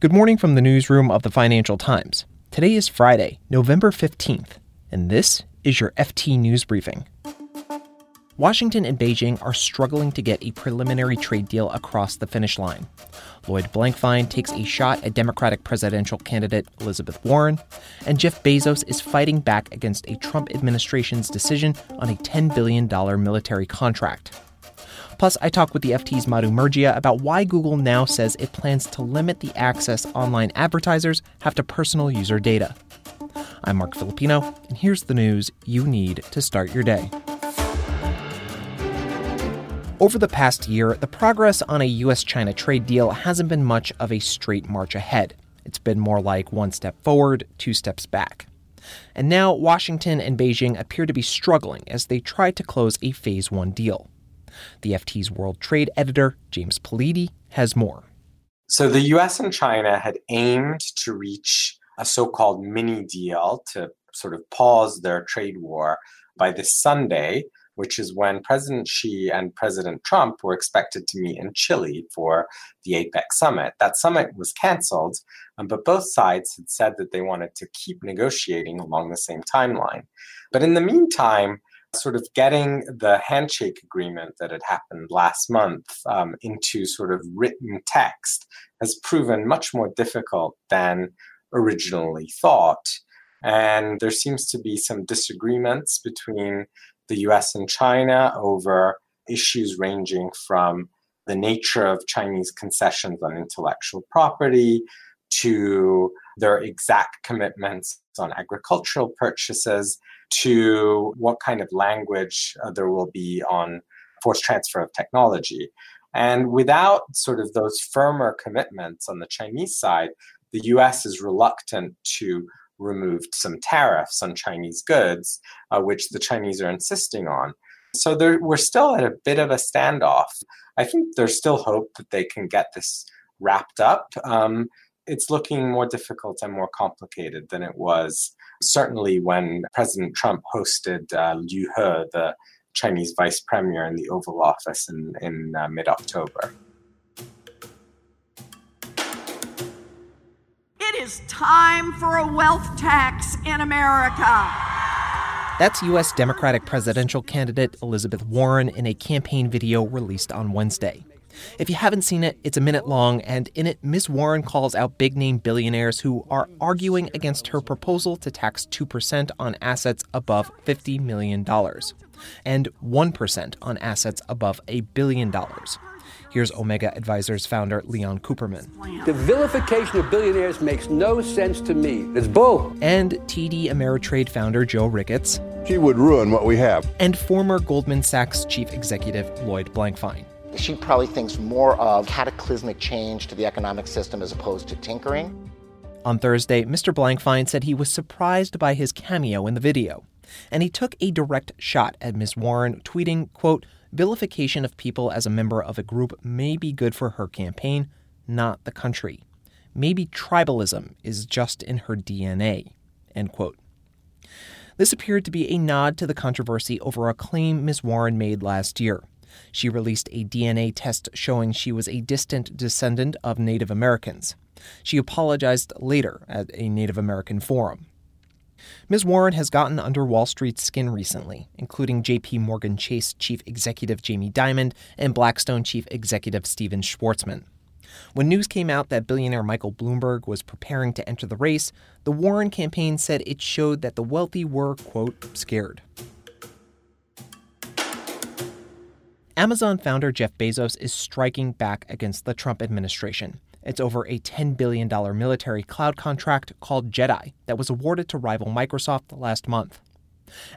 Good morning from the newsroom of the Financial Times. Today is Friday, November 15th, and this is your FT News Briefing. Washington and Beijing are struggling to get a preliminary trade deal across the finish line. Lloyd Blankfein takes a shot at Democratic presidential candidate Elizabeth Warren, and Jeff Bezos is fighting back against a Trump administration's decision on a $10 billion military contract. Plus, I talk with the FT's Madhu Murgia about why Google now says it plans to limit the access online advertisers have to personal user data. I'm Marc Filippino, and here's the news you need to start your day. Over the past year, the progress on a US China trade deal hasn't been much of a straight march ahead. It's been more like one step forward, two steps back. And now Washington and Beijing appear to be struggling as they try to close a Phase 1 deal. The FT's World Trade editor, James Politi, has more. So the US and China had aimed to reach a so called mini deal to sort of pause their trade war by this Sunday, which is when President Xi and President Trump were expected to meet in Chile for the APEC summit. That summit was canceled, um, but both sides had said that they wanted to keep negotiating along the same timeline. But in the meantime, sort of getting the handshake agreement that had happened last month um, into sort of written text has proven much more difficult than originally thought. And there seems to be some disagreements between the US and China over issues ranging from the nature of Chinese concessions on intellectual property to their exact commitments on agricultural purchases to what kind of language uh, there will be on forced transfer of technology. And without sort of those firmer commitments on the Chinese side, the US is reluctant to remove some tariffs on Chinese goods, uh, which the Chinese are insisting on. So we're still at a bit of a standoff. I think there's still hope that they can get this wrapped up. Um, it's looking more difficult and more complicated than it was certainly when President Trump hosted uh, Liu He, the Chinese vice premier, in the Oval Office in, in uh, mid October. It is time for a wealth tax in America. That's U.S. Democratic presidential candidate Elizabeth Warren in a campaign video released on Wednesday. If you haven't seen it, it's a minute long, and in it, Ms. Warren calls out big name billionaires who are arguing against her proposal to tax 2% on assets above $50 million and 1% on assets above a billion dollars. Here's Omega Advisors founder Leon Cooperman. The vilification of billionaires makes no sense to me. It's bull. And TD Ameritrade founder Joe Ricketts. She would ruin what we have. And former Goldman Sachs chief executive Lloyd Blankfein. She probably thinks more of cataclysmic change to the economic system as opposed to tinkering. On Thursday, Mr. Blankfein said he was surprised by his cameo in the video, and he took a direct shot at Ms. Warren, tweeting, quote, vilification of people as a member of a group may be good for her campaign, not the country. Maybe tribalism is just in her DNA, end quote. This appeared to be a nod to the controversy over a claim Ms. Warren made last year she released a DNA test showing she was a distant descendant of Native Americans. She apologized later at a Native American forum. Ms. Warren has gotten under Wall Street's skin recently, including JP Morgan Chase chief executive Jamie Dimon and Blackstone chief executive Stephen Schwarzman. When news came out that billionaire Michael Bloomberg was preparing to enter the race, the Warren campaign said it showed that the wealthy were, quote, scared. Amazon founder Jeff Bezos is striking back against the Trump administration. It's over a $10 billion military cloud contract called JEDI that was awarded to rival Microsoft last month.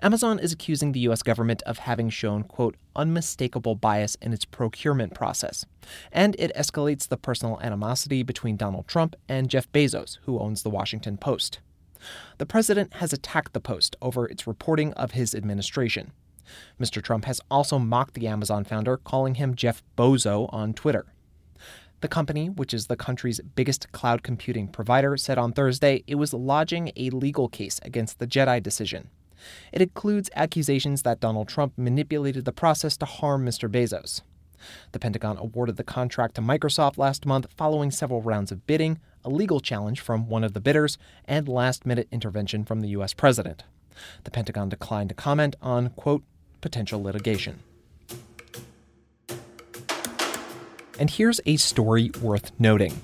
Amazon is accusing the U.S. government of having shown, quote, unmistakable bias in its procurement process. And it escalates the personal animosity between Donald Trump and Jeff Bezos, who owns the Washington Post. The president has attacked the Post over its reporting of his administration. Mr. Trump has also mocked the Amazon founder, calling him Jeff Bozo on Twitter. The company, which is the country's biggest cloud computing provider, said on Thursday it was lodging a legal case against the JEDI decision. It includes accusations that Donald Trump manipulated the process to harm Mr. Bezos. The Pentagon awarded the contract to Microsoft last month following several rounds of bidding, a legal challenge from one of the bidders, and last minute intervention from the U.S. president. The Pentagon declined to comment on, quote, potential litigation. And here's a story worth noting.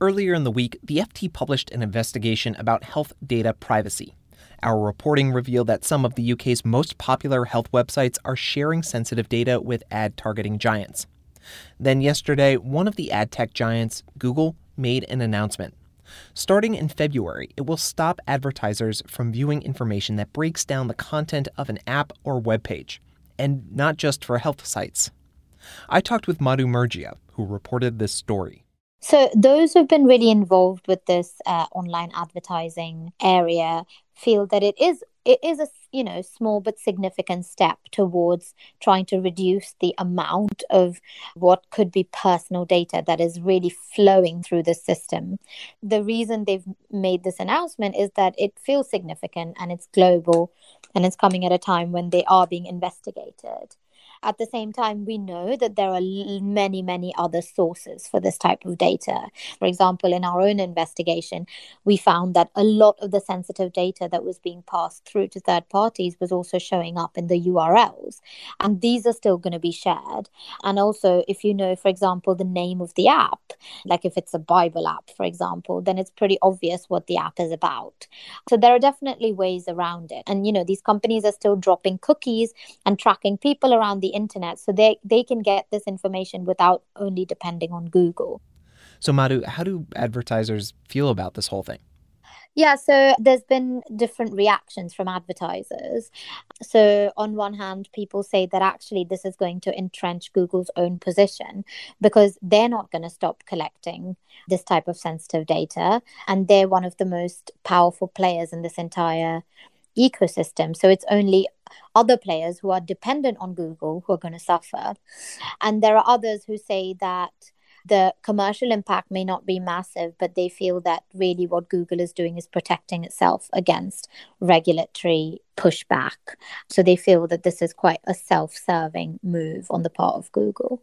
Earlier in the week, the FT published an investigation about health data privacy. Our reporting revealed that some of the UK's most popular health websites are sharing sensitive data with ad targeting giants. Then yesterday, one of the ad tech giants, Google, made an announcement. Starting in February, it will stop advertisers from viewing information that breaks down the content of an app or web page, and not just for health sites. I talked with Madhu Murgia, who reported this story. So, those who've been really involved with this uh, online advertising area feel that it is it is a you know small but significant step towards trying to reduce the amount of what could be personal data that is really flowing through the system. The reason they've made this announcement is that it feels significant and it's global and it's coming at a time when they are being investigated at the same time, we know that there are many, many other sources for this type of data. For example, in our own investigation, we found that a lot of the sensitive data that was being passed through to third parties was also showing up in the URLs. And these are still going to be shared. And also, if you know, for example, the name of the app, like if it's a Bible app, for example, then it's pretty obvious what the app is about. So there are definitely ways around it. And, you know, these companies are still dropping cookies and tracking people around the internet so they, they can get this information without only depending on Google. So, Madhu, how do advertisers feel about this whole thing? Yeah, so there's been different reactions from advertisers. So, on one hand, people say that actually this is going to entrench Google's own position because they're not going to stop collecting this type of sensitive data. And they're one of the most powerful players in this entire ecosystem. So it's only other players who are dependent on Google who are going to suffer. And there are others who say that the commercial impact may not be massive, but they feel that really what Google is doing is protecting itself against regulatory pushback. So they feel that this is quite a self serving move on the part of Google.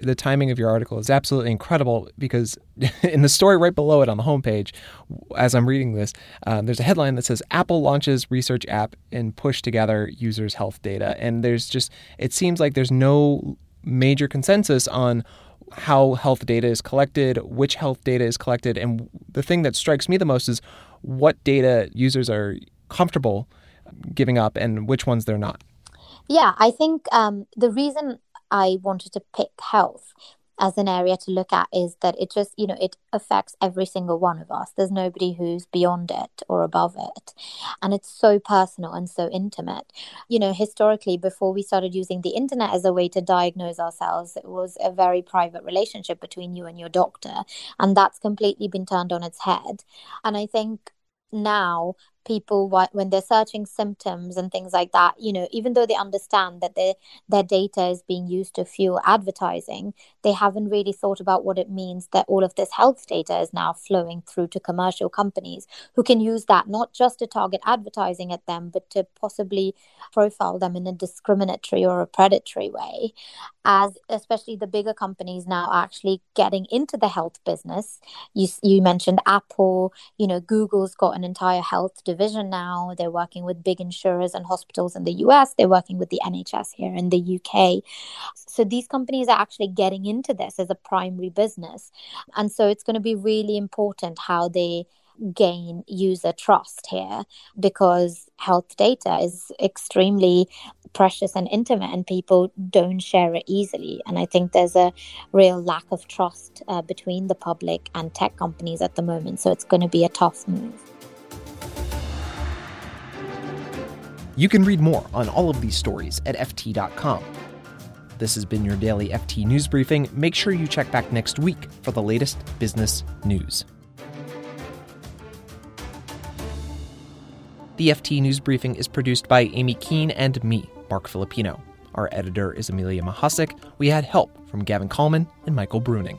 The timing of your article is absolutely incredible because in the story right below it on the homepage, as I'm reading this, uh, there's a headline that says Apple launches research app and push together users' health data. And there's just, it seems like there's no major consensus on how health data is collected, which health data is collected. And the thing that strikes me the most is what data users are comfortable giving up and which ones they're not. Yeah, I think um, the reason I wanted to pick health as an area to look at is that it just you know it affects every single one of us. There's nobody who's beyond it or above it. And it's so personal and so intimate. You know historically before we started using the internet as a way to diagnose ourselves it was a very private relationship between you and your doctor. And that's completely been turned on its head. And i think now people when they're searching symptoms and things like that you know even though they understand that their their data is being used to fuel advertising they haven't really thought about what it means that all of this health data is now flowing through to commercial companies who can use that not just to target advertising at them but to possibly profile them in a discriminatory or a predatory way as especially the bigger companies now actually getting into the health business. You you mentioned apple you know google's got an entire health division now. They're working with big insurers and hospitals in the US. They're working with the NHS here in the UK. So these companies are actually getting into this as a primary business. And so it's going to be really important how they gain user trust here because health data is extremely precious and intimate and people don't share it easily and i think there's a real lack of trust uh, between the public and tech companies at the moment so it's going to be a tough move You can read more on all of these stories at FT.com. This has been your daily FT News Briefing. Make sure you check back next week for the latest business news. The FT News Briefing is produced by Amy Keene and me, Marc Filippino. Our editor is Amelia Mahasik. We had help from Gavin Kallmann and Michael Bruning.